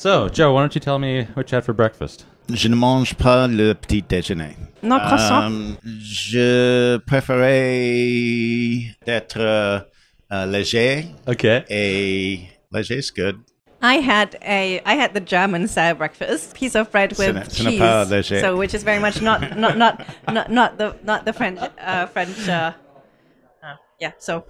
So, Joe, why don't you tell me what you had for breakfast? Je ne mange pas le petit déjeuner. No croissant. Euh, je préférais d'être euh, euh, léger Okay. et léger is good. I had a I had the German style breakfast, piece of bread with Ce n'est- ce cheese, so which is very much not not not not, not the not the French uh, French. Uh, uh, yeah, so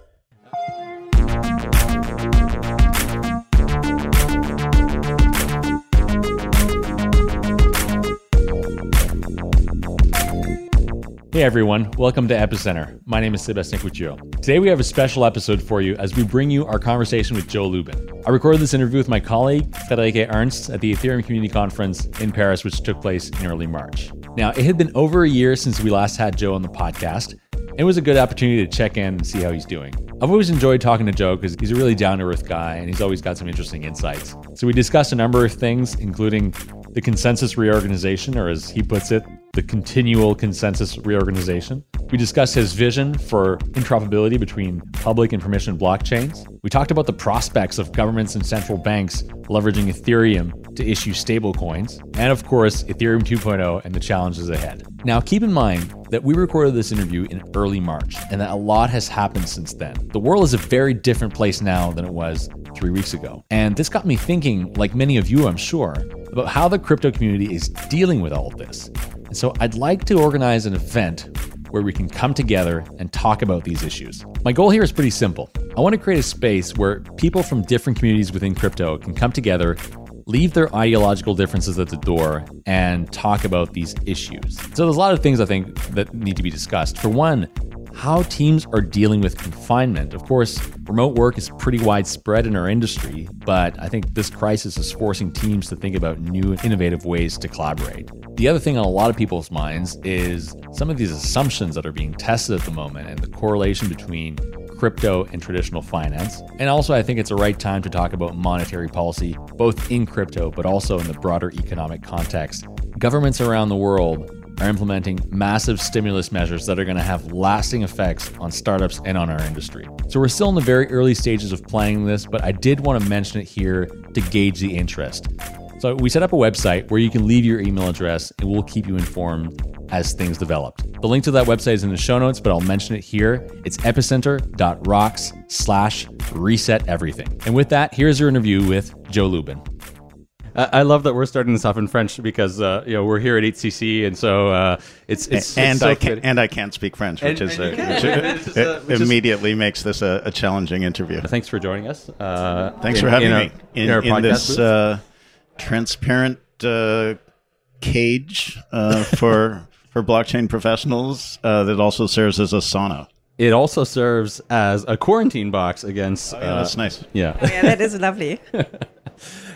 Hey everyone, welcome to Epicenter. My name is Sebastien Couture. Today we have a special episode for you as we bring you our conversation with Joe Lubin. I recorded this interview with my colleague Friederike Ernst at the Ethereum Community Conference in Paris, which took place in early March. Now, it had been over a year since we last had Joe on the podcast. It was a good opportunity to check in and see how he's doing. I've always enjoyed talking to Joe because he's a really down to earth guy and he's always got some interesting insights. So we discussed a number of things, including the ConsenSys reorganization, or as he puts it, the continual ConsenSys reorganization. We discussed his vision for interoperability between public and permission blockchains. We talked about the prospects of governments and central banks leveraging Ethereum to issue stablecoins, and of course, Ethereum 2.0 and the challenges ahead. Now, keep in mind that we recorded this interview in early March and that a lot has happened since then. The world is a very different place now than it was three weeks ago. And this got me thinking, like many of you, I'm sure, about how the crypto community is dealing with all of this. And so I'd like to organize an event where we can come together and talk about these issues. My goal here is pretty simple. I want to create a space where people from different communities within crypto can come together, leave their ideological differences at the door, and talk about these issues. So there's a lot of things I think that need to be discussed. For one, how teams are dealing with confinement. Of course, remote work is pretty widespread in our industry, but I think this crisis is forcing teams to think about new innovative ways to collaborate. The other thing on a lot of people's minds is some of these assumptions that are being tested at the moment and the correlation between crypto and traditional finance. And also, I think it's the right time to talk about monetary policy, both in crypto, but also in the broader economic context. Governments around the world are implementing massive stimulus measures that are going to have lasting effects on startups and on our industry. So we're still in the very early stages of planning this, but I did want to mention it here to gauge the interest. So we set up a website where you can leave your email address and we'll keep you informed as things developed. The link to that website is in the show notes, but I'll mention it here. It's epicenter.rocks slash reset everything. And with that, here's your interview with Joe Lubin. I I love that we're starting this off in French because uh, you know we're here at EthCC, and so uh, it's it's and it's so I can fitting. and I can't speak French, which And- is and a, which, It's just, uh, it which is- immediately makes this a, a challenging interview. Thanks for joining us. Uh, Thanks in- for having in our- me in, our in podcast this uh, transparent uh, cage uh, for for blockchain professionals uh, that also serves as a sauna. it also serves as a quarantine box against. Oh, Yeah, uh, that's nice. yeah. yeah, that is lovely.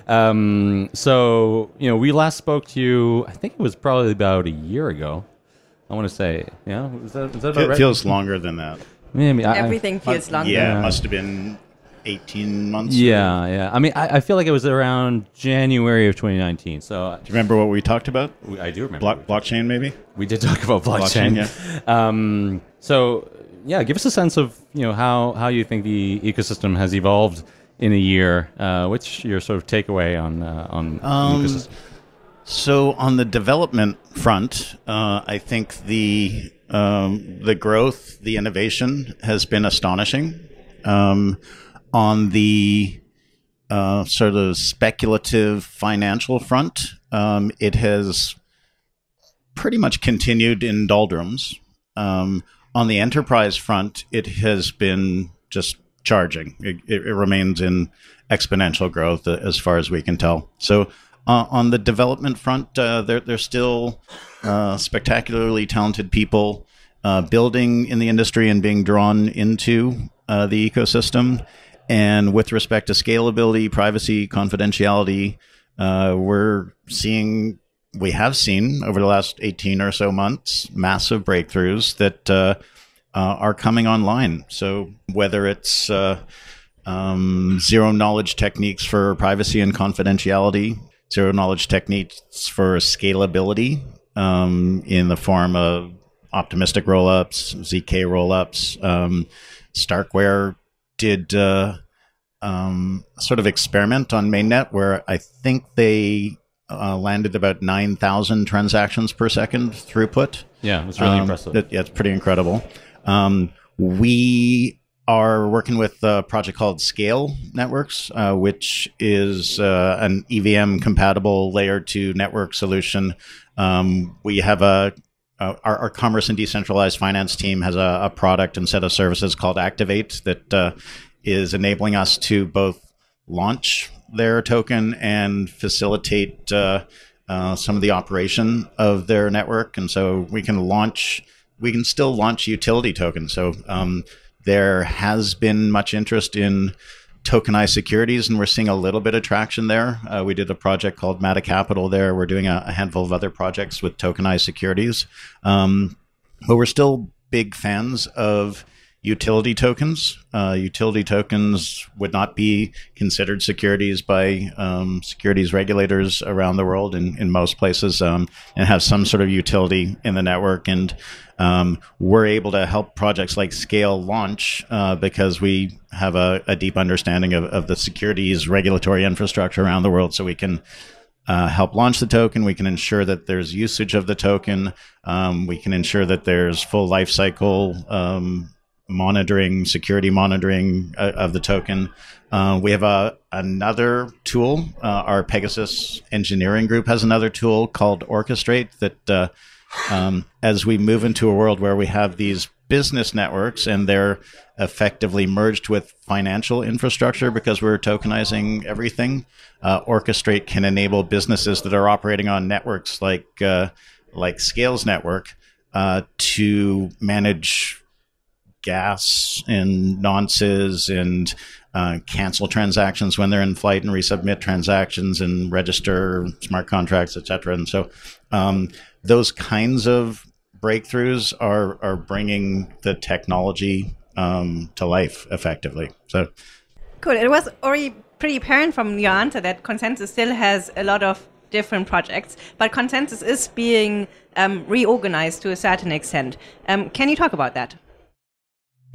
Um, so you know, we last spoke to you. I think it was probably about a year ago. I want to say, yeah, is that, is that about It right? feels longer than that. Maybe I- I- Everything feels longer. Yeah, Yeah. it must have been eighteen months. Yeah, yeah. I mean, I, I feel like it was around January of 2019. So Do you remember what we talked about? we, I do remember. Block, blockchain, maybe. We did talk about blockchain. Blockchain, Um, so yeah, give us a sense of you know how how you think the ecosystem has evolved in a year. Uh, what's your sort of takeaway on uh, on Um, ecosystem? So on the development front, uh, I think the um, the growth, the innovation has been astonishing. Um, on the uh, sort of speculative financial front, um, it has pretty much continued in doldrums. Um, on the enterprise front, it has been just charging. It, it, it remains in exponential growth uh, as far as we can tell. So uh, on the development front, uh, there, there's still uh, spectacularly talented people uh, building in the industry and being drawn into uh, the ecosystem. And with respect to scalability, privacy, confidentiality, we're seeing, we have seen over the last 18 or so months, massive breakthroughs that uh, are coming online. So whether it's uh, um, zero knowledge techniques for privacy and confidentiality, zero knowledge techniques for scalability um, in the form of optimistic rollups, ZK rollups. Um, Starkware did uh, um, sort of experiment on mainnet where I think they uh, landed about 9,000 transactions per second throughput. Yeah, it's really Um, impressive. that- yeah, it's pretty incredible. Um, we are working with a project called SKALE Networks, uh, which is uh, an EVM compatible layer two network solution. Um, we have a uh, our, our commerce and decentralized finance team has a, a product and set of services called Activate that uh, is enabling us to both launch their token and facilitate uh, uh, some of the operation of their network. And so we can launch, we can still launch utility tokens. So um, there has been much interest in tokenized securities, and we're seeing a little bit of traction there. Uh, we did a project called Mata Capital there. We're doing a, a handful of other projects with tokenized securities. Um, but we're still big fans of utility tokens. Uh, utility tokens would not be considered securities by um, securities regulators around the world in, in most places um, and have some sort of utility in the network. And um, we're able to help projects like SKALE launch uh, because we have a, a deep understanding of, of the securities regulatory infrastructure around the world. So we can uh, help launch the token. We can ensure that there's usage of the token. Um, we can ensure that there's full life cycle um, monitoring, security monitoring uh, of the token. Uh, we have a another tool. Uh, our PegaSys engineering group has another tool called Orchestrate that, uh, um, as we move into a world where we have these business networks and they're effectively merged with financial infrastructure because we're tokenizing everything. Uh, Orchestrate can enable businesses that are operating on networks like uh, like SKALE's Network to manage gas and nonces and uh, cancel transactions when they're in flight and resubmit transactions and register smart contracts, et cetera. And so um, those kinds of breakthroughs are are bringing the technology um, to life effectively. So Cool. It was already pretty apparent from your answer that ConsenSys still has a lot of different projects, but ConsenSys is being um, reorganized to a certain extent. Um, can you talk about that?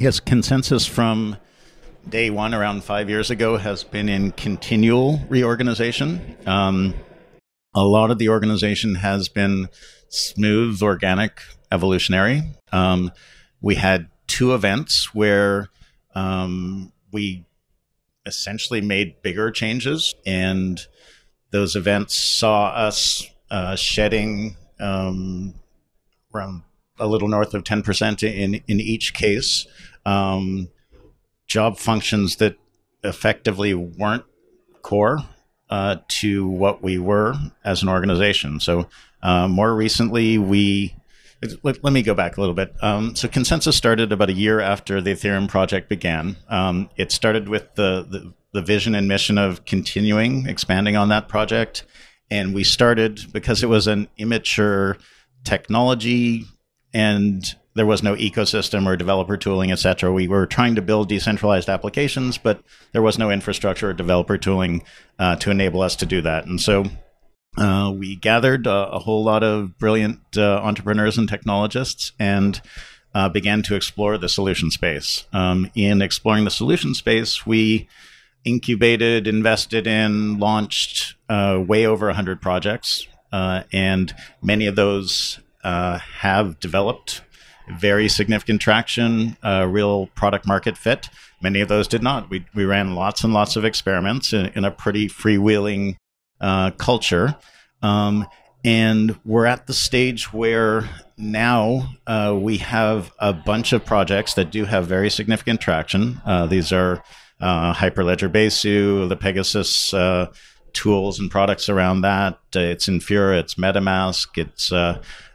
Yes, ConsenSys from day one, around five years ago, has been in continual reorganization. Um, a lot of the organization has been smooth, organic, evolutionary. Um, we had two events where um, we essentially made bigger changes, and those events saw us uh, shedding um, around a little north of 10% in, in each case. Um, job functions that effectively weren't core uh, to what we were as an organization. So, uh, more recently, we let, let me go back a little bit. Um, so, ConsenSys started about a year after the Ethereum project began. Um, it started with the, the the vision and mission of continuing expanding on that project, and we started because it was an immature technology and there was no ecosystem or developer tooling, et cetera. We were trying to build decentralized applications, but there was no infrastructure or developer tooling uh, to enable us to do that. And so uh, we gathered a, a, whole lot of brilliant uh, entrepreneurs and technologists and uh, began to explore the solution space. Um, in exploring the solution space, we incubated, invested in, launched uh, way over 100 projects. Uh, and many of those have developed very significant traction, uh, real product market fit. Many of those did not. We, we ran lots and lots of experiments in, in a pretty freewheeling uh, culture. Um, and we're at the stage where now uh, we have a bunch of projects that do have very significant traction. Uh, these are uh, Hyperledger Besu, the PegaSys uh, tools and products around that. it's Infura, it's MetaMask, it's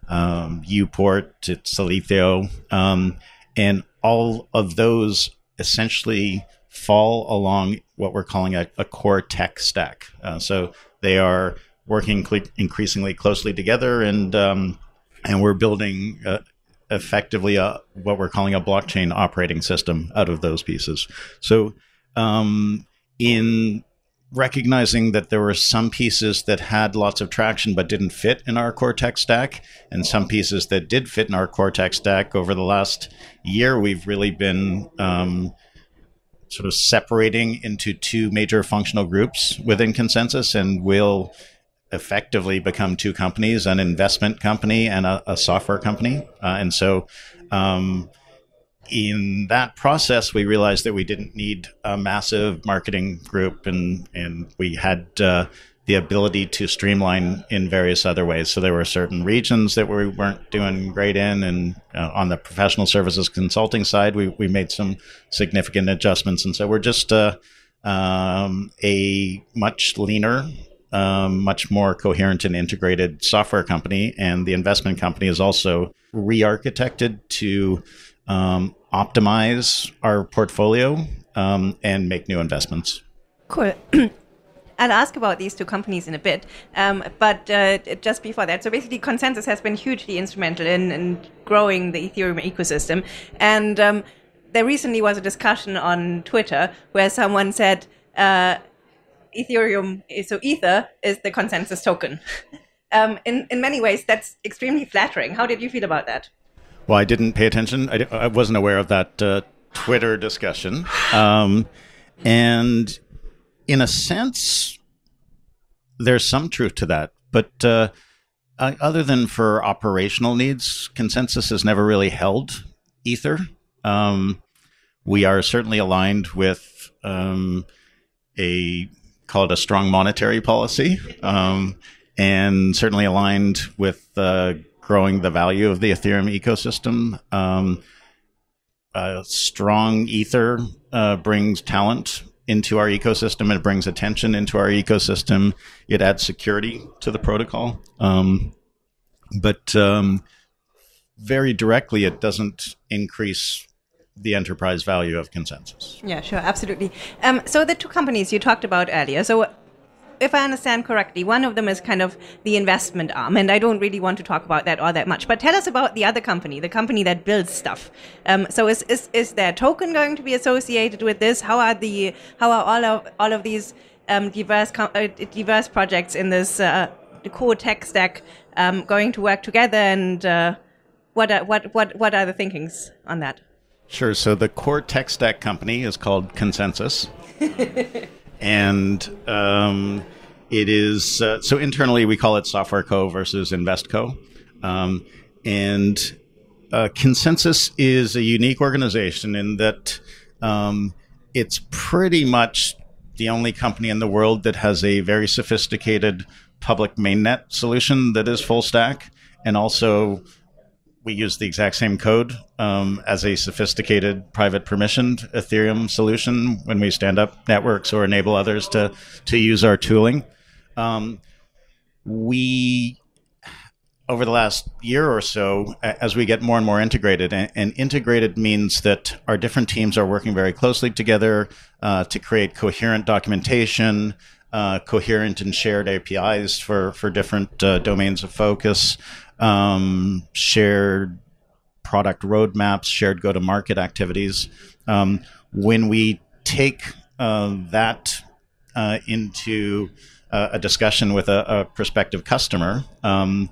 um, Uport, to Alethio, um, and all of those essentially fall along what we're calling a, a core tech stack. Uh, so they are working cl- increasingly closely together, and um, and we're building uh, effectively a, what we're calling a blockchain operating system out of those pieces. So um, in recognizing that there were some pieces that had lots of traction but didn't fit in our core tech stack, and some pieces that did fit in our core tech stack. Over the last year, we've really been um, sort of separating into two major functional groups within ConsenSys and will effectively become two companies an investment company and a, a software company uh, and so um, in that process we realized that we didn't need a massive marketing group and and we had uh, the ability to streamline in various other ways. So there were certain regions that we weren't doing great in, and uh, on the professional services consulting side, we, we made some significant adjustments. And so we're just uh, um, a much leaner, um, much more coherent and integrated software company. And the investment company is also re architected to um, optimize our portfolio um, and make new investments. Cool. I'll ask about these two companies in a bit. Um, but uh, just before that, so basically, ConsenSys has been hugely instrumental in, in growing the Ethereum ecosystem. And um, there recently was a discussion on Twitter where someone said uh, Ethereum, so Ether is the ConsenSys token. um, in, in many ways, that's extremely flattering. How did you feel about that? Well, I didn't pay attention. I, I wasn't aware of that uh, Twitter discussion. Um, and in a sense, there's some truth to that. But uh, other than for operational needs, ConsenSys has never really held Ether. Um, we are certainly aligned with um, a call it a strong monetary policy, um, and certainly aligned with uh, growing the value of the Ethereum ecosystem. Um, strong Ether uh, brings talent into our ecosystem. It brings attention into our ecosystem. It adds security to the protocol. Um, but um, very directly, it doesn't increase the enterprise value of ConsenSys. Yeah, sure, absolutely. Um, so the two companies you talked about earlier. So if I understand correctly, one of them is kind of the investment arm, and I don't really want to talk about that all that much. But tell us about the other company, the company that builds stuff. Um, so is, is is their token going to be associated with this? How are the how are all of all of these um, diverse uh, diverse projects in this uh, the core tech stack um, going to work together? And uh, what are, what what what are the thinkings on that? Sure. So the core tech stack company is called ConsenSys. and um, it is uh, so internally we call it Software Co versus InvestCo, um, and uh, ConsenSys is a unique organization in that um, it's pretty much the only company in the world that has a very sophisticated public mainnet solution that is full stack and also we use the exact same code um, as a sophisticated private permissioned Ethereum solution when we stand up networks or enable others to to use our tooling. Um, we over the last year or so, as we get more and more integrated, and, and integrated means that our different teams are working very closely together uh, to create coherent documentation, uh, coherent and shared APIs for for different uh, domains of focus um, shared product roadmaps, shared go to market activities. Um, when we take uh, that uh, into uh, a discussion with a, a prospective customer, um,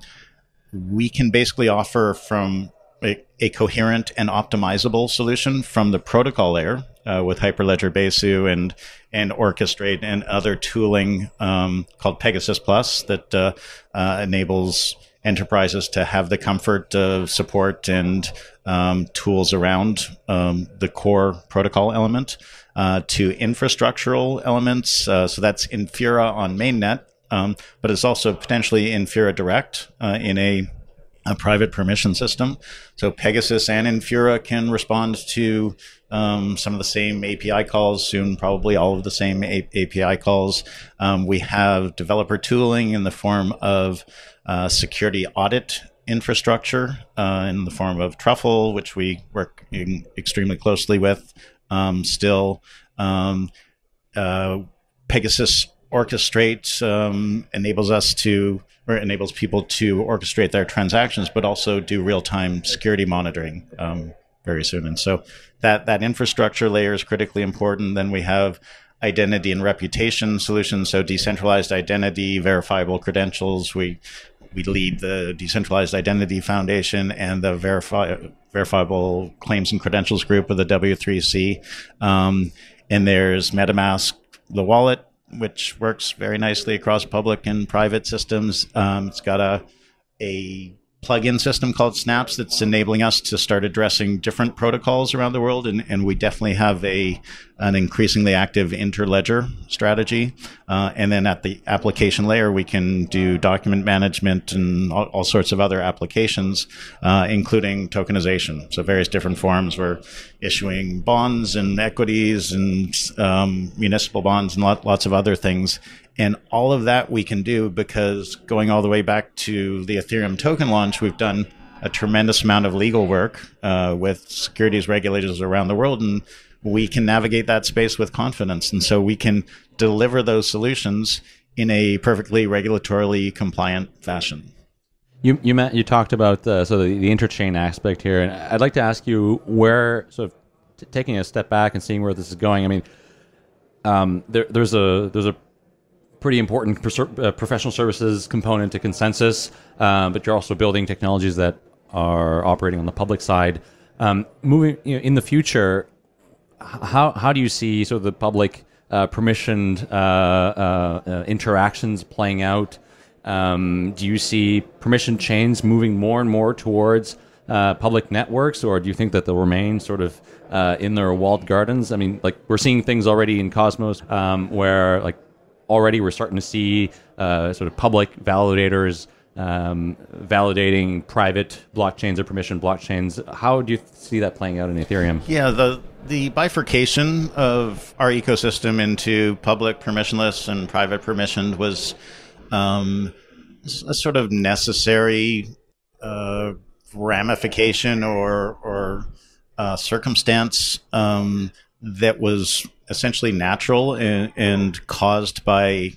we can basically offer from a, a, coherent and optimizable solution from the protocol layer uh, with Hyperledger Besu and and Orchestrate and other tooling um, called PegaSys Plus that uh, uh, enables enterprises to have the comfort of support and um, tools around um, the core protocol element uh, to infrastructural elements. Uh, so that's Infura on mainnet, um, but it's also potentially Infura Direct uh, in a, a, private permission system. So PegaSys and Infura can respond to um, some of the same API calls, soon probably all of the same A- API calls. Um, we have developer tooling in the form of uh, security audit infrastructure uh, in the form of Truffle, which we work extremely closely with um, still. Um, uh, PegaSys Orchestrate um, enables us to, or enables people to orchestrate their transactions, but also do real time security monitoring um, very soon. And so that, that infrastructure layer is critically important. Then we have identity and reputation solutions. So decentralized identity, verifiable credentials. We we lead the Decentralized Identity Foundation and the Verifi- Verifiable Claims and Credentials Group of the W3C. Um, and there's MetaMask, the wallet, which works very nicely across public and private systems. Um, it's got a a plug-in system called Snaps that's enabling us to start addressing different protocols around the world, and, and we definitely have a an increasingly active interledger strategy. Uh, and then at the application layer, we can do document management and all, all sorts of other applications, uh, including tokenization. So various different forms. We're issuing bonds and equities and um, municipal bonds and lot, lots of other things. And all of that we can do because going all the way back to the Ethereum token launch, we've done a tremendous amount of legal work uh, with securities regulators around the world, and we can navigate that space with confidence. And so we can deliver those solutions in a perfectly regulatorily compliant fashion. You you met, you talked about so the, the interchain aspect here, and I'd like to ask you where sort of t- taking a step back and seeing where this is going. I mean, um, there, there's a there's a pretty important uh, professional services component to ConsenSys, um, but you're also building technologies that are operating on the public side. Um, moving you know, in the future, how how do you see sort of the public uh, permissioned uh, uh, uh interactions playing out? Um, do you see permission chains moving more and more towards uh, public networks, or do you think that they'll remain sort of uh, in their walled gardens? I mean, like we're seeing things already in Cosmos um, where like already we're starting to see uh, sort of public validators um, validating private blockchains or permission blockchains. How do you see that playing out in Ethereum? Yeah, the the bifurcation of our ecosystem into public permissionless and private permissioned was um, a sort of necessary uh, ramification or or uh, circumstance um, that was essentially natural and, and caused by you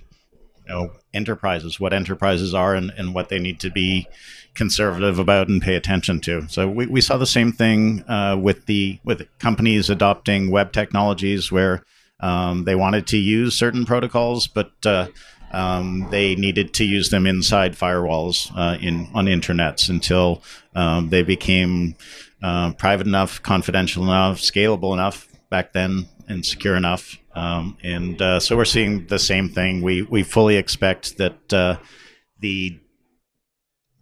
know enterprises, what enterprises are and, and what they need to be conservative about and pay attention to. So we, we saw the same thing uh, with the with companies adopting web technologies where um, they wanted to use certain protocols, but uh, um, they needed to use them inside firewalls uh, in on internets until um, they became uh, private enough, confidential enough, scalable enough back then and secure enough. Um, and uh, so we're seeing the same thing. We we fully expect that uh, the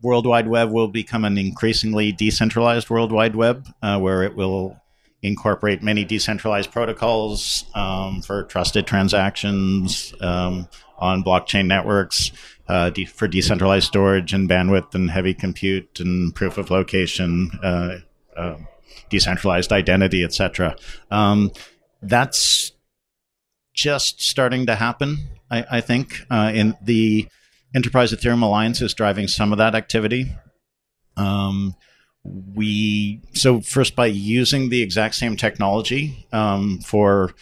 World Wide Web will become an increasingly decentralized World Wide Web, uh, where it will incorporate many decentralized protocols um, for trusted transactions um, on blockchain networks. Uh, de- for decentralized storage and bandwidth and heavy compute and proof of location, uh, uh, decentralized identity, etc. Um, that's just starting to happen. I, I think uh, in the Enterprise Ethereum Alliance is driving some of that activity. Um, we so first by using the exact same technology um, for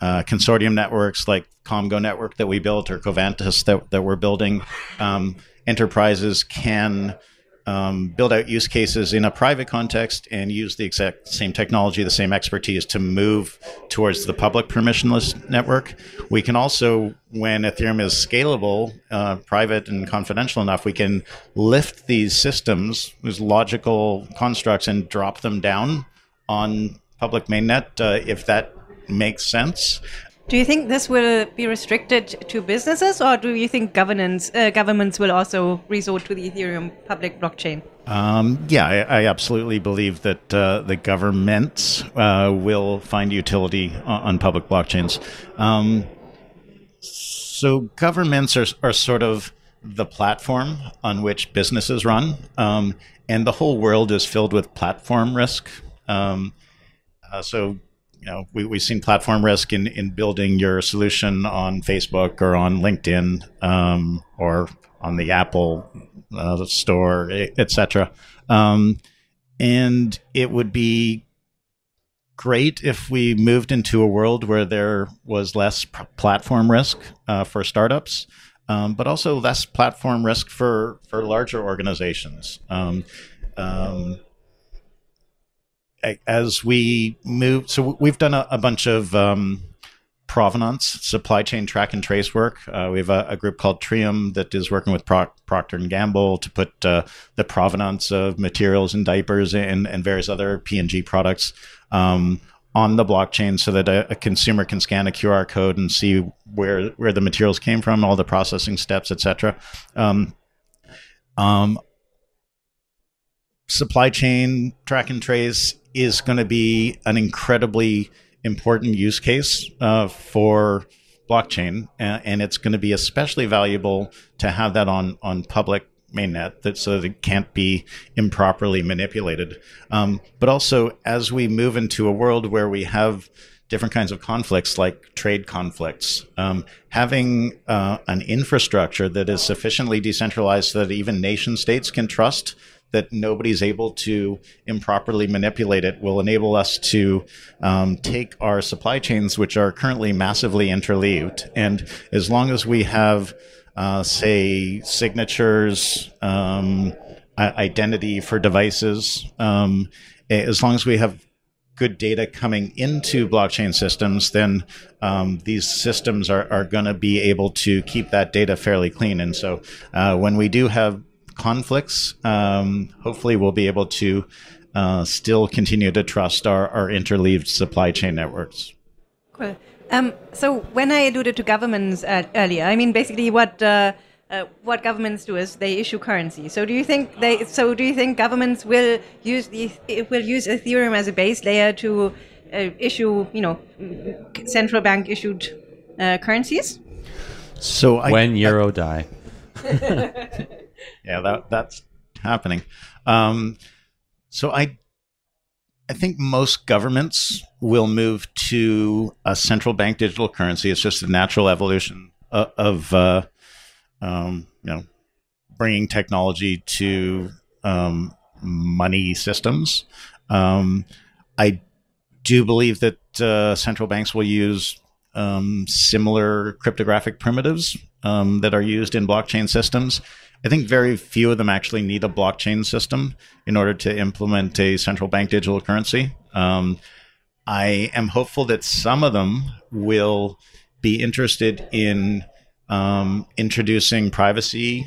uh, consortium networks like Komgo Network that we built or Covantis that, that we're building, um, enterprises can um, build out use cases in a private context and use the exact same technology, the same expertise to move towards the public permissionless network. We can also, when Ethereum is scalable, uh, private, and confidential enough, we can lift these systems, these logical constructs, and drop them down on public mainnet uh, if that makes sense. Do you think this will be restricted to businesses, or do you think governance uh, governments will also resort to the Ethereum public blockchain? Um, yeah, I, I, absolutely believe that uh, the governments uh, will find utility on, on public blockchains. Um, so governments are, are sort of the platform on which businesses run, um, and the whole world is filled with platform risk. Um, uh, so you know, we, we've seen platform risk in, in building your solution on Facebook or on LinkedIn um, or on the Apple uh, store, etc. Um, and it would be great if we moved into a world where there was less platform risk uh, for startups, um, but also less platform risk for for larger organizations. Um, um, as we move, so we've done a, a bunch of um, provenance supply chain track and trace work. Uh, we have a, a, group called Treum that is working with Procter and Gamble to put uh, the provenance of materials and diapers and, and various other P&G products um, on the blockchain so that a, a, consumer can scan a QR code and see where where the materials came from, all the processing steps, etc. Um, um, supply chain track and trace is going to be an incredibly important use case uh, for blockchain, and, and it's going to be especially valuable to have that on on public mainnet that so that it can't be improperly manipulated. Um, but also, as we move into a world where we have different kinds of conflicts, like trade conflicts, um, having uh, an infrastructure that is sufficiently decentralized so that even nation states can trust that nobody's able to improperly manipulate it will enable us to um, take our supply chains, which are currently massively interleaved, and as long as we have uh, say signatures, um, identity for devices. Um, as long as we have good data coming into blockchain systems, then um, these systems are, are going to be able to keep that data fairly clean. And so uh, when we do have conflicts, um, hopefully we'll be able to uh, still continue to trust our, our interleaved supply chain networks. Cool. Um, so when I alluded to governments uh, earlier, I mean basically what uh, uh, what governments do is they issue currency. So do you think they? So do you think governments will use the will use Ethereum as a base layer to uh, issue you know central bank issued uh, currencies? So I, when euro I, die. yeah, that that's happening. Um, so I I think most governments will move to a central bank digital currency. It's just a natural evolution of, of uh, um, you know, bringing technology to um, money systems. Um, I do believe that uh, central banks will use um, similar cryptographic primitives um, that are used in blockchain systems. I think very few of them actually need a blockchain system in order to implement a central bank digital currency. Um, I am hopeful that some of them will be interested in um, introducing privacy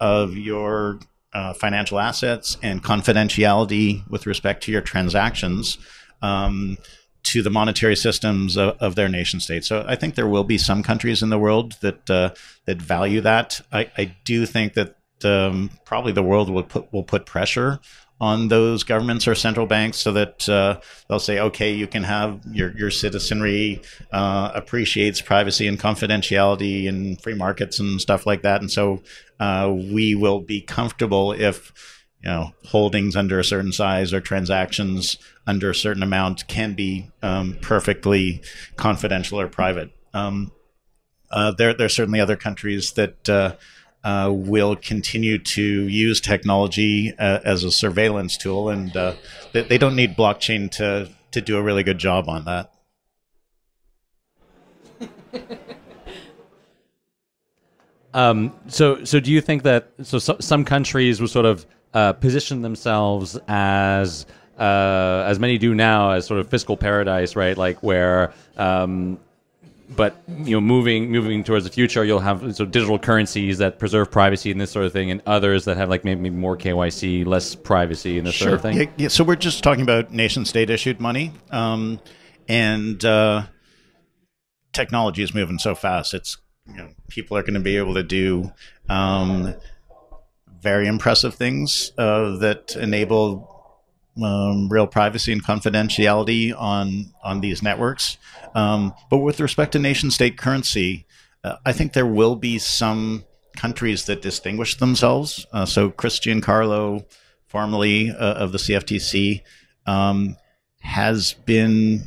of your uh, financial assets and confidentiality with respect to your transactions um, to the monetary systems of, of, their nation states. So I think there will be some countries in the world that uh, that value that. I, I do think that um, probably the world will put will put pressure on those governments or central banks so that uh, they'll say, okay, you can have your, your citizenry uh, appreciates privacy and confidentiality and free markets and stuff like that. And so uh, we will be comfortable if you know holdings under a certain size or transactions under a certain amount can be um, perfectly confidential or private. Um, uh, there, there are certainly other countries that uh, uh, will continue to use technology uh, as a surveillance tool, and uh, they, they, don't need blockchain to to do a really good job on that. um, so, so do you think that so, so some countries will sort of uh, position themselves as uh, as many do now as sort of fiscal paradise, right? Like where um, but you know, moving moving towards the future, you'll have so digital currencies that preserve privacy and this sort of thing, and others that have like maybe more KYC, less privacy, and this sure. sort of thing. Yeah, yeah, so we're just talking about nation state issued money, um, and uh, technology is moving so fast. It's you know, people are going to be able to do um, very impressive things uh, that enable um, real privacy and confidentiality on on these networks. Um, but with respect to nation state currency, uh, I think there will be some countries that distinguish themselves. Uh, so Chris Giancarlo, formerly uh, of the CFTC, um, has been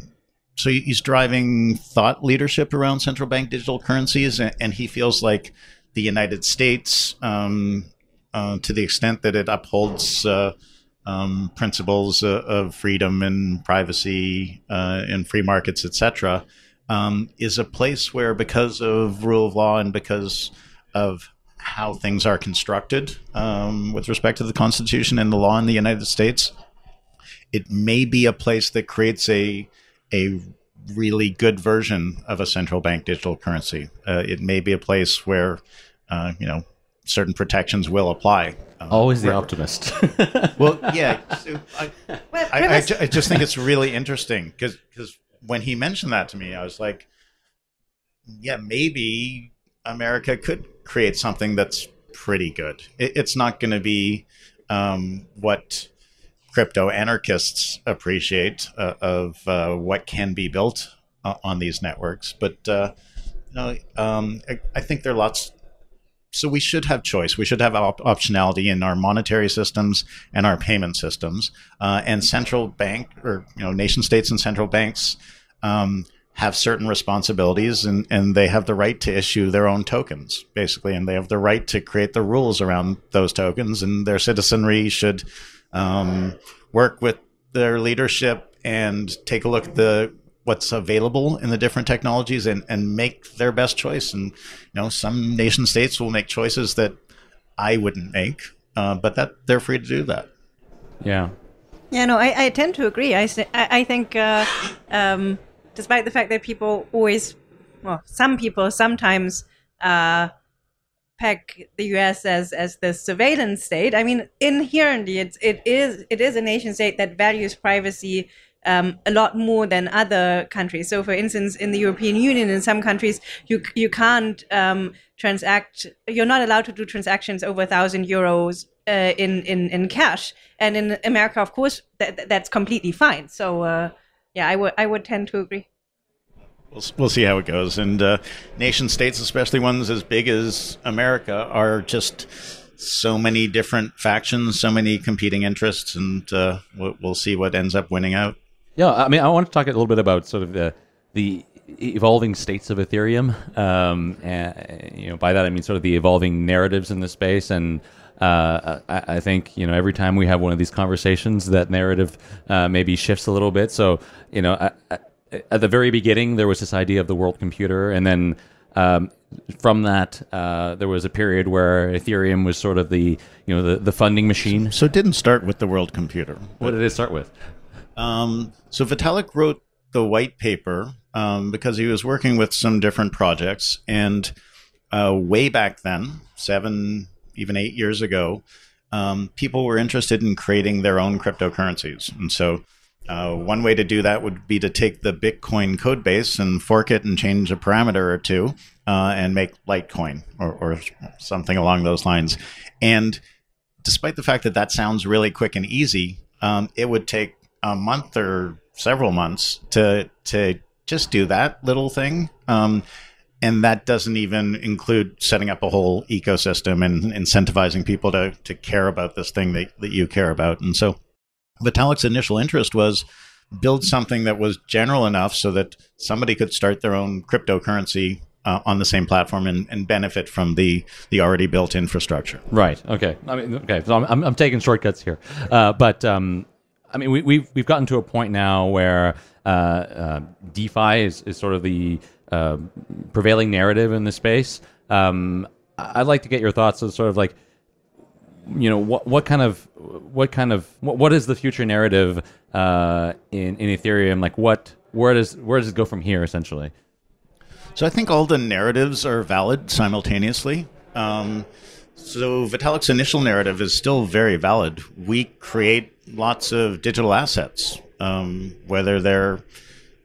so he's driving thought leadership around central bank digital currencies, and, and he feels like the United States, um, uh, to the extent that it upholds uh, um, principles uh, of freedom and privacy uh, and free markets, etc., um, is a place where, because of rule of law and because of how things are constructed um, with respect to the Constitution and the law in the United States, it may be a place that creates a a really good version of a central bank digital currency. Uh, it may be a place where, uh, you know, certain protections will apply. Um, Always the optimist. well, yeah. so I, I, I, ju- I just think it's really interesting because when he mentioned that to me, I was like, yeah, maybe America could create something that's pretty good. It, it's not going to be um, what crypto anarchists appreciate uh, of uh, what can be built uh, on these networks, but uh, you um, I, I think there are lots so we should have choice. We should have op- optionality in our monetary systems and our payment systems. Uh, and central bank or you know nation states and central banks um, have certain responsibilities, and, and they have the right to issue their own tokens, basically, and they have the right to create the rules around those tokens. And their citizenry should um, work with their leadership and take a look at the what's available in the different technologies and, and make their best choice. And you know, some nation states will make choices that I wouldn't make, uh, but that they're free to do that. yeah. Yeah, no, I, I tend to agree. I, I think, uh, um, despite the fact that people always, well, some people sometimes uh, peg the U.S. as as the surveillance state. I mean, inherently, it's it is it is a nation state that values privacy. Um, a lot more than other countries. So, for instance, in the European Union, in some countries, you you can't um, transact. You're not allowed to do transactions over a thousand euros uh, in in in cash. And in America, of course, that, that's completely fine. So, uh, yeah, I would I would tend to agree. We'll, we'll see how it goes. And uh, nation states, especially ones as big as America, are just so many different factions, so many competing interests, and uh, we'll, we'll see what ends up winning out. Yeah, I mean, I want to talk a little bit about sort of the the evolving states of Ethereum. Um, and, you know, by that I mean sort of the evolving narratives in the space. And uh, I, I think you know every time we have one of these conversations, that narrative uh, maybe shifts a little bit. So you know, I, I, at the very beginning, there was this idea of the world computer, and then um, from that, uh, there was a period where Ethereum was sort of the you know the, the funding machine. So it didn't start with the world computer. What did it start with? Um, so Vitalik wrote the white paper um, because he was working with some different projects, and uh, way back then, seven, even eight years ago, um, people were interested in creating their own cryptocurrencies, and so. Uh, one way to do that would be to take the Bitcoin code base and fork it and change a parameter or two uh, and make Litecoin or, or something along those lines. And despite the fact that that sounds really quick and easy, um, it would take a month or several months to to just do that little thing. Um, and that doesn't even include setting up a whole ecosystem and incentivizing people to to care about this thing that, that you care about. And so Vitalik's initial interest was build something that was general enough so that somebody could start their own cryptocurrency uh, on the same platform and, and benefit from the the already built infrastructure. Right. Okay. I mean, okay. So I'm, I'm, I'm taking shortcuts here, uh, but um, I mean, we, we've we've gotten to a point now where uh, uh, DeFi is, is sort of the uh, prevailing narrative in the space. Um, I'd like to get your thoughts on sort of like, you know, what what kind of what kind of what, what is the future narrative uh, in in Ethereum? Like, what where does where does it go from here? Essentially. So I think all the narratives are valid simultaneously. Um, so Vitalik's initial narrative is still very valid. We create lots of digital assets, um, whether they're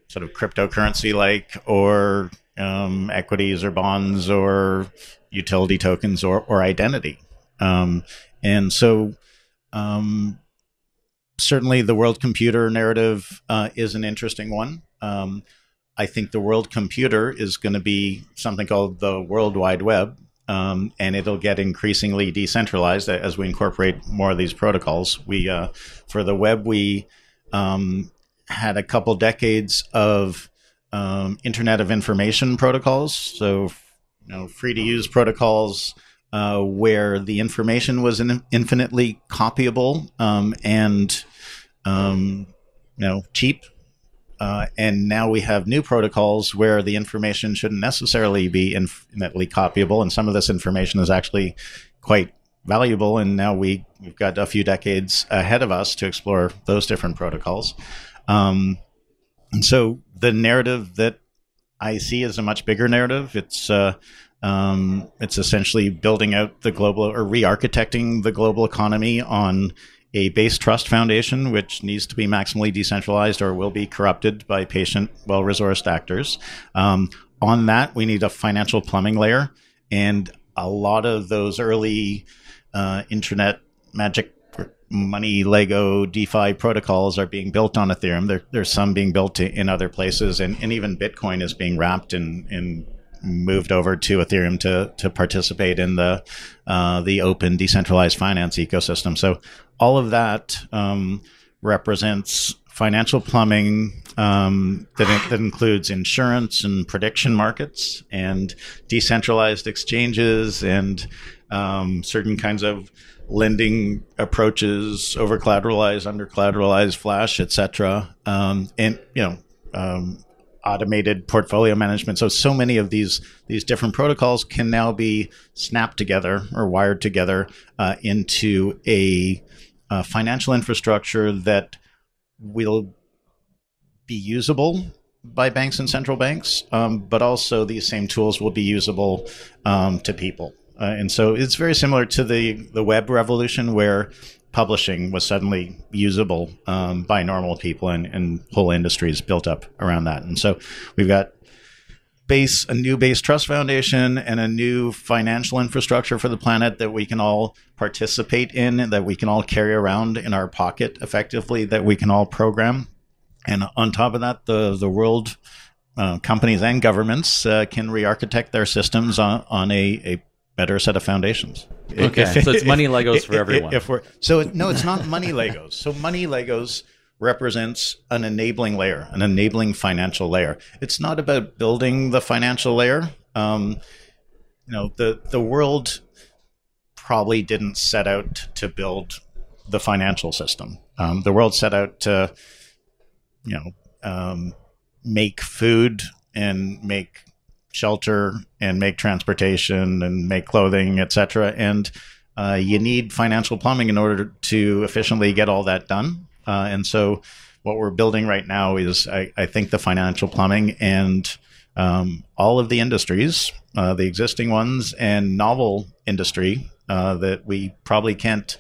sort of cryptocurrency like or um, equities or bonds or utility tokens or, or identity. Um, and so um, certainly the world computer narrative uh, is an interesting one. Um, I think the world computer is going to be something called the World Wide Web, um, and it'll get increasingly decentralized as we incorporate more of these protocols. We uh, for the web we um, had a couple decades of um, Internet of Information protocols, so you know, free to use protocols uh, where the information was in- infinitely copyable um, and um, you know cheap uh, and now we have new protocols where the information shouldn't necessarily be infinitely copyable, and some of this information is actually quite valuable. And now we we've got a few decades ahead of us to explore those different protocols. Um, and so the narrative that I see is a much bigger narrative. It's uh, Um, it's essentially building out the global or re-architecting the global economy on a base trust foundation, which needs to be maximally decentralized or will be corrupted by patient, well-resourced actors. Um, on that, we need a financial plumbing layer, and a lot of those early uh, internet magic money Lego DeFi protocols are being built on Ethereum. There, there's some being built in other places, and, and even Bitcoin is being wrapped in, in moved over to Ethereum to to participate in the uh, the open decentralized finance ecosystem. So all of that um, represents financial plumbing um, that, that includes insurance and prediction markets and decentralized exchanges and um, certain kinds of lending approaches over collateralized under collateralized flash etc um, and you know um, automated portfolio management. So so many of these these different protocols can now be snapped together or wired together uh, into a, a, financial infrastructure that will be usable by banks and central banks, um, but also these same tools will be usable um, to people. Uh, and so it's very similar to the the web revolution where publishing was suddenly usable um, by normal people and, and whole industries built up around that. And so we've got base a new base trust foundation and a new financial infrastructure for the planet that we can all participate in that we can all carry around in our pocket effectively that we can all program and on top of that the the world uh, companies and governments uh, can re-architect their systems on, on a, a better set of foundations. Okay, if, so it's money Legos if, for everyone. If we're so, no, it's not money Legos. So money Legos represents an enabling layer, an enabling financial layer. It's not about building the financial layer. Um, you know, the the world probably didn't set out to build the financial system. Um, the world set out to, you know, um, make food and make shelter and make transportation and make clothing, etc. And uh, you need financial plumbing in order to efficiently get all that done. Uh, and so, what we're building right now is, I, I think, the financial plumbing and um, all of the industries, uh, the existing ones and novel industry uh, that we probably can't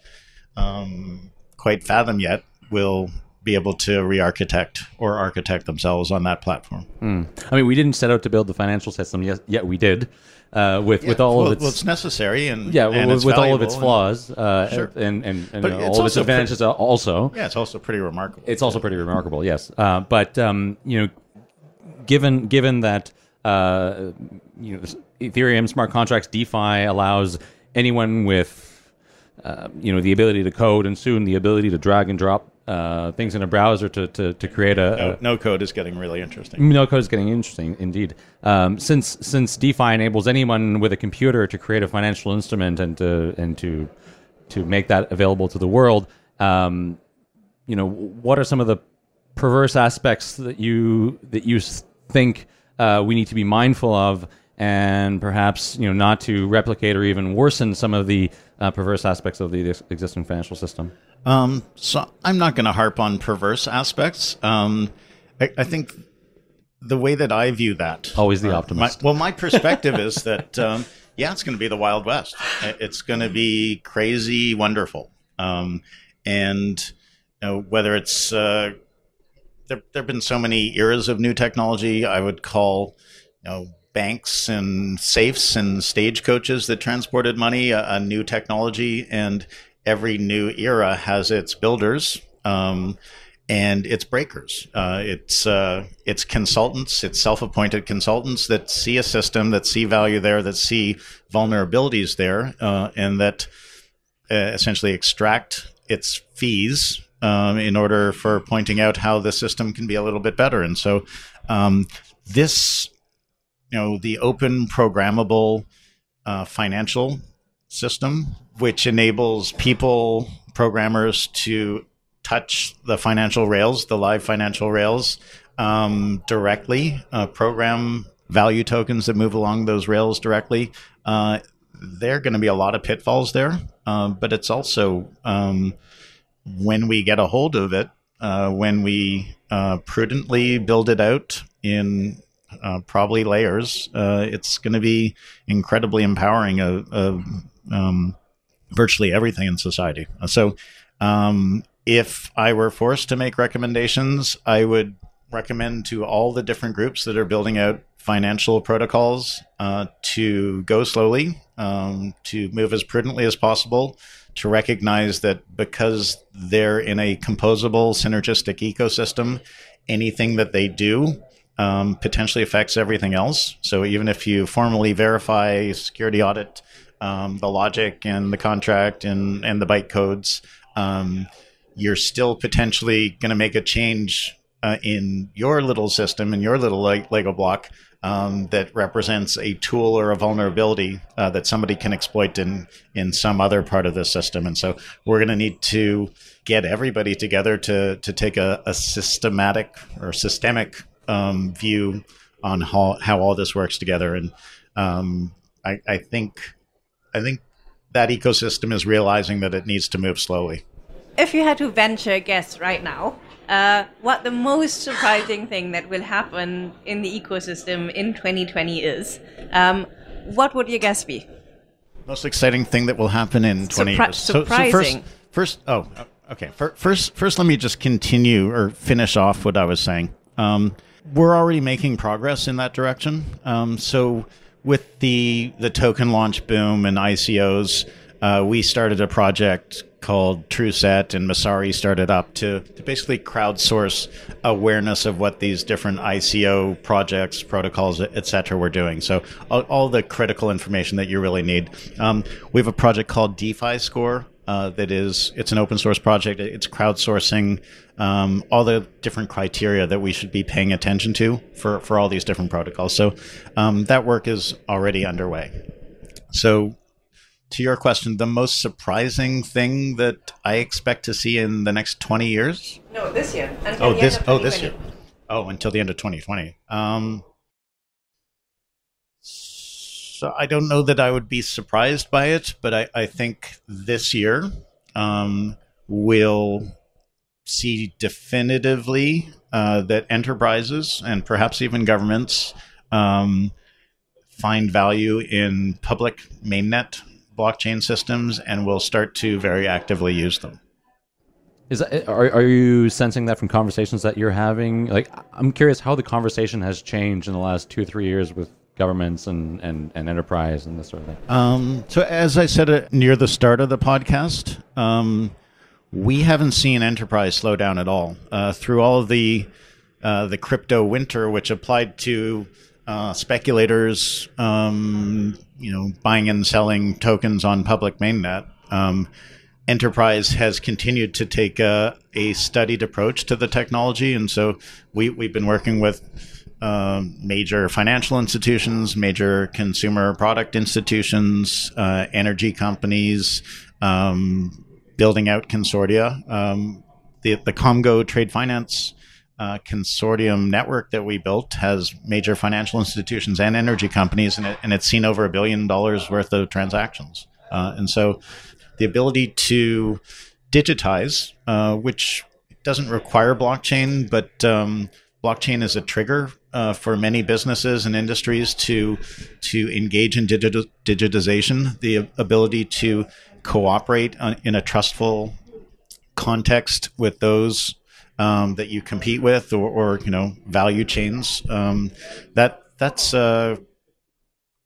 um, quite fathom yet, will be able to re-architect or architect themselves on that platform. Mm. I mean, we didn't set out to build the financial system yet. Yet we did. Uh, with yeah, with all well, of its well, it's necessary and yeah, and with, with all of its flaws uh, sure. and and, and, and all of its advantages pretty, also. Yeah, it's also pretty remarkable. It's also pretty remarkable, yes. Uh, but um, you know, given given that uh, you know Ethereum smart contracts DeFi allows anyone with uh, you know the ability to code and soon the ability to drag and drop uh, things in a browser to, to, to create a, no, no, code is getting really interesting. No code is getting interesting indeed. Um, since since DeFi enables anyone with a computer to create a financial instrument and to and to to make that available to the world, um, you know, what are some of the perverse aspects that you that you think uh, we need to be mindful of, and perhaps you know not to replicate or even worsen some of the uh, perverse aspects of the existing financial system? Um, so I'm not going to harp on perverse aspects. Um, I, I, think the way that I view that always the uh, optimist. My, well, my perspective is that um, yeah, it's going to be the Wild West. It's going to be crazy, wonderful, um, and you know, whether it's uh, there, there have been so many eras of new technology. I would call you know banks and safes and stagecoaches that transported money a, a new technology and every new era has its builders um, and its breakers. Uh, it's uh, it's consultants, it's self-appointed consultants that see a system, that see value there, that see vulnerabilities there, uh, and that uh, essentially extract its fees um, in order for pointing out how the system can be a little bit better. And so um, this, you know, the open programmable uh, financial system, which enables people, programmers to touch the financial rails, the live financial rails um, directly, uh, program value tokens that move along those rails directly. Uh, there are going to be a lot of pitfalls there, uh, but it's also um, when we get a hold of it, uh, when we uh, prudently build it out in probably layers, it's going to be incredibly empowering um, virtually everything in society. So, um, if I were forced to make recommendations, I would recommend to all the different groups that are building out financial protocols uh, to go slowly, um, to move as prudently as possible, to recognize that because they're in a composable, synergistic ecosystem, anything that they do um, potentially affects everything else. So even if you formally verify security audit um, the logic and the contract and, and the bytecodes, um, you're still potentially going to make a change uh, in your little system, in your little Lego block um, that represents a tool or a vulnerability uh, that somebody can exploit in in some other part of the system. And so we're going to need to get everybody together to to take a, a systematic or systemic um, view on how how all this works together. And um, I, I think I think that ecosystem is realizing that it needs to move slowly. If you had to venture a guess right now, uh, what the most surprising thing that will happen in the ecosystem in 2020 is, um, what would your guess be? Most exciting thing that will happen in 20 Surpri- years. So, so surprising. first, first, oh, okay. First, first, let me just continue or finish off what I was saying. Um, we're already making progress in that direction. Um, so, with the the token launch boom and ICOs, uh, we started a project called TruSet, and Messari started up to, to basically crowdsource awareness of what these different ICO projects, protocols, etc. were doing. So all, all, the critical information that you really need. Um, we have a project called DeFi Score. Uh, that is, it's an open source project. It's crowdsourcing um, all the different criteria that we should be paying attention to for, for all these different protocols. So um, that work is already underway. So to your question, the most surprising thing that I expect to see in the next 20 years? No, this year. oh, this oh this year. Oh, until the end of 2020. Um, so I don't know that I would be surprised by it, but I, I think this year um, will see definitively uh, that enterprises and perhaps even governments um, find value in public mainnet blockchain systems and will start to very actively use them. Is that, are, are you sensing that from conversations that you're having? Like, I'm curious how the conversation has changed in the last two or three years with governments and, and, and enterprise and this sort of thing. Um, so, as I said uh, near the start of the podcast, um, we haven't seen enterprise slow down at all. Uh, through all of the uh, the crypto winter, which applied to uh, speculators, um, you know, buying and selling tokens on public mainnet. Um, Enterprise has continued to take a, a, studied approach to the technology, and so we we've been working with uh, major financial institutions, major consumer product institutions, uh, energy companies, um, building out consortia. Um, the the Komgo Trade Finance uh, consortium network that we built has major financial institutions and energy companies, and, it, and it's seen over a billion dollars worth of transactions. Uh, and so, the ability to digitize, uh, which doesn't require blockchain, but um, blockchain is a trigger uh, for many businesses and industries to to engage in digi- digitization. The ability to cooperate in a trustful context with those um, that you compete with or, or you know value chains um, that that's a,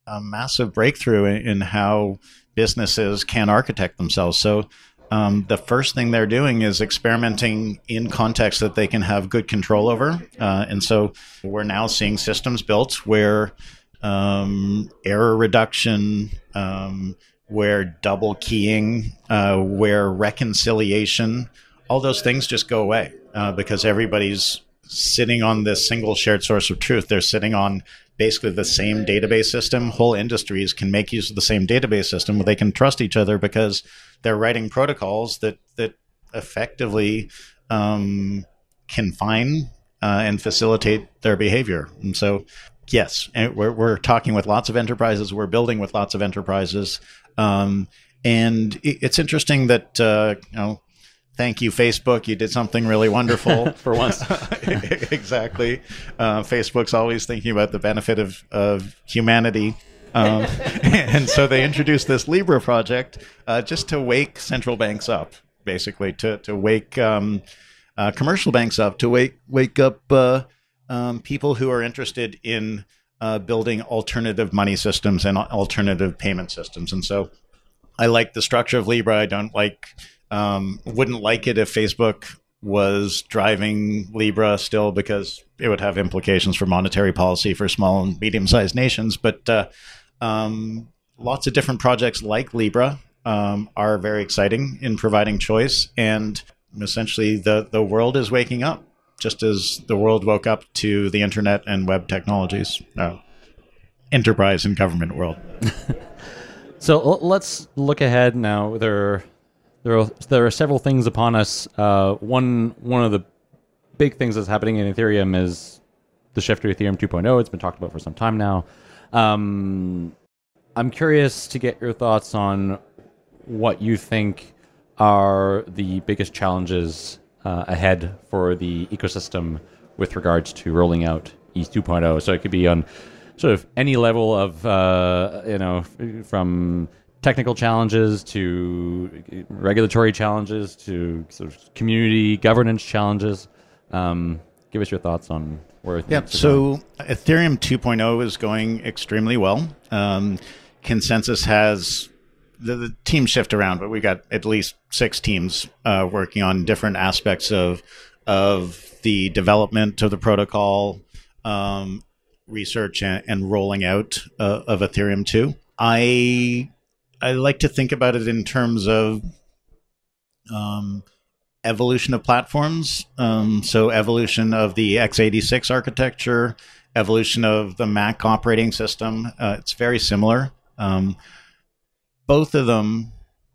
a massive breakthrough in, in, how businesses can architect themselves so um, the first thing they're doing is experimenting in context that they can have good control over. Uh, and so we're now seeing systems built where um, error reduction um, where double keying uh, where reconciliation all those things just go away uh, because everybody's sitting on this single shared source of truth. They're sitting on basically the same database system. Whole industries can make use of the same database system. They can trust each other because they're writing protocols that that effectively um, confine uh, and facilitate their behavior. And so, yes, we're, we're talking with lots of enterprises. We're building with lots of enterprises. Um, and it's interesting that uh, you know thank you, Facebook. You did something really wonderful for once. exactly. Uh, Facebook's always thinking about the benefit of, of humanity. Um, and so they introduced this Libra project uh, just to wake central banks up, basically, to, to wake um, uh, commercial banks up, to wake, wake up uh, um, people who are interested in uh, building alternative money systems and alternative payment systems. And so I like the structure of Libra. I don't like, um, wouldn't like it if Facebook was driving Libra still because it would have implications for monetary policy for small and medium sized nations. But uh, um, lots of different projects like Libra um, are very exciting in providing choice. And essentially, the, the world is waking up just as the world woke up to the internet and web technologies, uh, enterprise and government world. so l- let's look ahead now. There, there, are, there are several things upon us. Uh, one, one of the big things that's happening in Ethereum is the shift to Ethereum 2.0. It's been talked about for some time now. Um, I'm curious to get your thoughts on what you think are the biggest challenges uh, ahead for the ecosystem with regards to rolling out ETH 2.0. So it could be on sort of any level of, uh, you know, from technical challenges to regulatory challenges to sort of community governance challenges. Um, give us your thoughts on where. Yeah. So going. Ethereum 2.0 is going extremely well. Um, consensus has the, the teams shift around, but we've got at least six teams uh, working on different aspects of of the development of the protocol, um, research, and, and, rolling out uh, of Ethereum two. I I like to think about it in terms of um, evolution of platforms. Um, so evolution of the x86 architecture, evolution of the Mac operating system. Uh, it's very similar. Um, both of them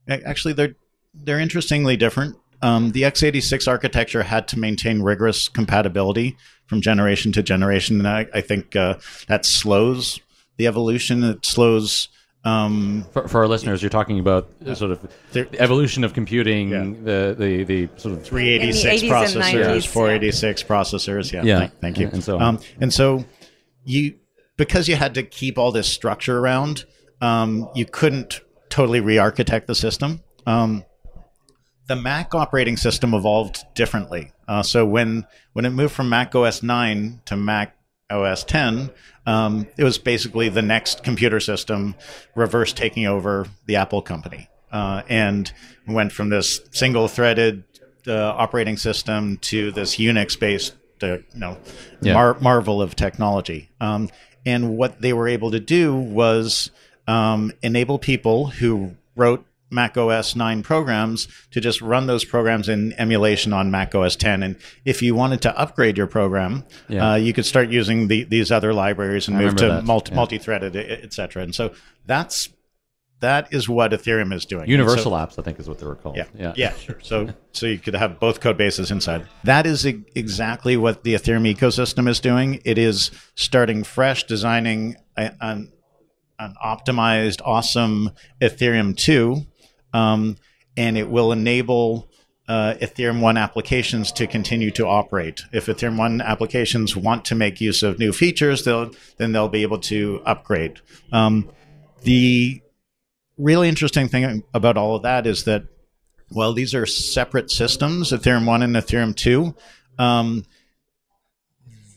actually they're they're interestingly different. Um, the x86 architecture had to maintain rigorous compatibility from generation to generation, and I, I think uh, that slows the evolution. It slows. Um, for, for, our listeners, you're talking about sort of the evolution of computing, yeah. the, the the sort of 386 processors, 486 yeah. processors. Yeah, yeah. Thank, thank you. And so, um, and so you because you had to keep all this structure around, um, you couldn't totally re-architect the system. Um, the Mac operating system evolved differently. Uh, so when when it moved from Mac OS 9 to Mac OS 10, um, it was basically the NeXT computer system reverse taking over the Apple company, uh, and went from this single-threaded uh, operating system to this Unix-based, uh, you know, yeah. mar- marvel of technology. Um, and what they were able to do was um, enable people who wrote Mac OS 9 programs to just run those programs in emulation on Mac OS 10. And if you wanted to upgrade your program, yeah. uh, you could start using the, these other libraries and I move to multi, yeah. multi-threaded, etc. And so that's that is what Ethereum is doing. Universal so, apps, I think, is what they were called. Yeah, yeah, yeah sure. So, so you could have both code bases inside. That is e- exactly what the Ethereum ecosystem is doing. It is starting fresh, designing an an optimized, awesome Ethereum 2, um, and it will enable uh, Ethereum 1 applications to continue to operate. If Ethereum 1 applications want to make use of new features, they'll, then they'll be able to upgrade. Um, the really interesting thing about all of that is that, well, these are separate systems, Ethereum 1 and Ethereum 2. Um,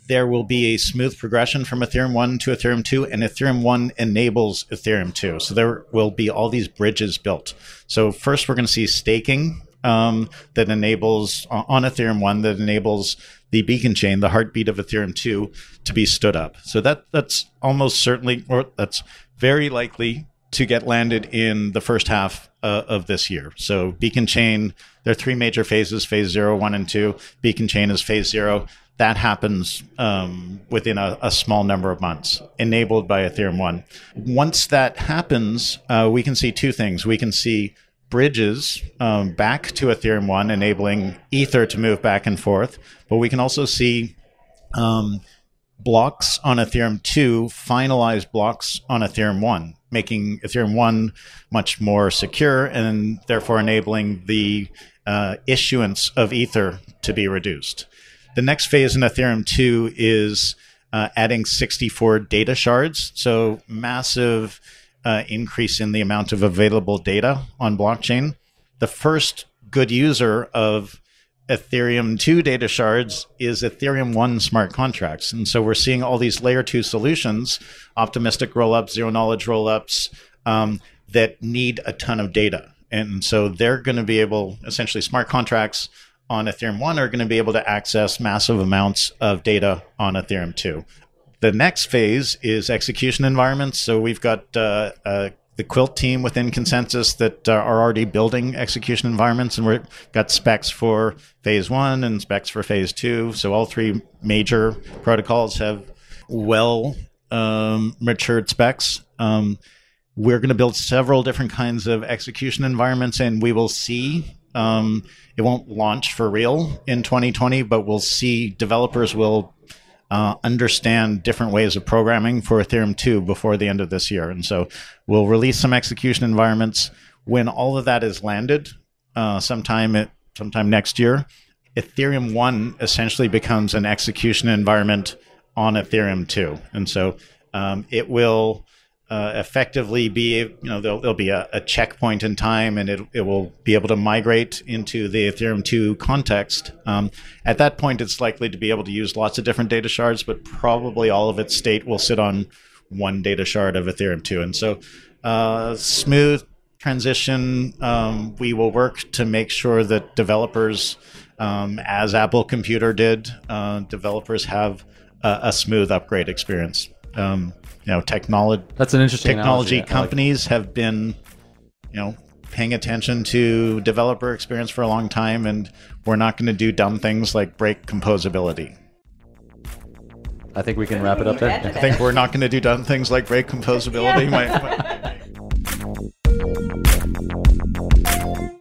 there will be a smooth progression from Ethereum 1 to Ethereum 2, and Ethereum 1 enables Ethereum 2. So there will be all these bridges built. So first, we're going to see staking um, that enables on Ethereum 1 that enables the beacon chain, the heartbeat of Ethereum 2, to be stood up. So that that's almost certainly, or that's very likely to get landed in the first half uh, of this year. So beacon chain, there are three major phases: phase zero, one, and two. Beacon chain is phase zero that happens um, within a, a, small number of months, enabled by Ethereum 1. Once that happens, uh, we can see two things. We can see bridges um, back to Ethereum 1, enabling Ether to move back and forth, but we can also see um, blocks on Ethereum 2 finalize blocks on Ethereum 1, making Ethereum 1 much more secure and therefore enabling the uh, issuance of Ether to be reduced. The next phase in Ethereum 2 is uh, adding 64 data shards. So, massive uh, increase in the amount of available data on blockchain. The first good user of Ethereum 2 data shards is Ethereum 1 smart contracts. And so we're seeing all these layer 2 solutions, optimistic rollups, zero knowledge rollups, um, that need a ton of data. And so they're going to be able, essentially, smart contracts on Ethereum 1 are going to be able to access massive amounts of data on Ethereum 2. The next phase is execution environments. So we've got uh, uh, the Quilt team within ConsenSys that uh, are already building execution environments, and we've got specs for phase one and specs for phase two. So all three major protocols have well um, matured specs. Um, we're going to build several different kinds of execution environments, and we will see. Um, it won't launch for real in 2020, but we'll see developers will uh, understand different ways of programming for Ethereum 2 before the end of this year. And so we'll release some execution environments. When all of that is landed, uh, sometime at, sometime next year, Ethereum 1 essentially becomes an execution environment on Ethereum 2. And so um, it will uh, effectively be, you know, there'll, there'll be a, a, checkpoint in time and it, it will be able to migrate into the Ethereum 2 context. Um, at that point, it's likely to be able to use lots of different data shards, but probably all of its state will sit on one data shard of Ethereum 2. And so, uh, smooth transition. Um, we will work to make sure that developers, um, as Apple Computer did, uh, developers have a, a, smooth upgrade experience. Um, you know technology that's an interesting technology analogy. companies like have been you know paying attention to developer experience for a long time and we're not going to do dumb things like break composability I think we can wrap it up there. I think we're not going to do dumb things like break composability. my, my,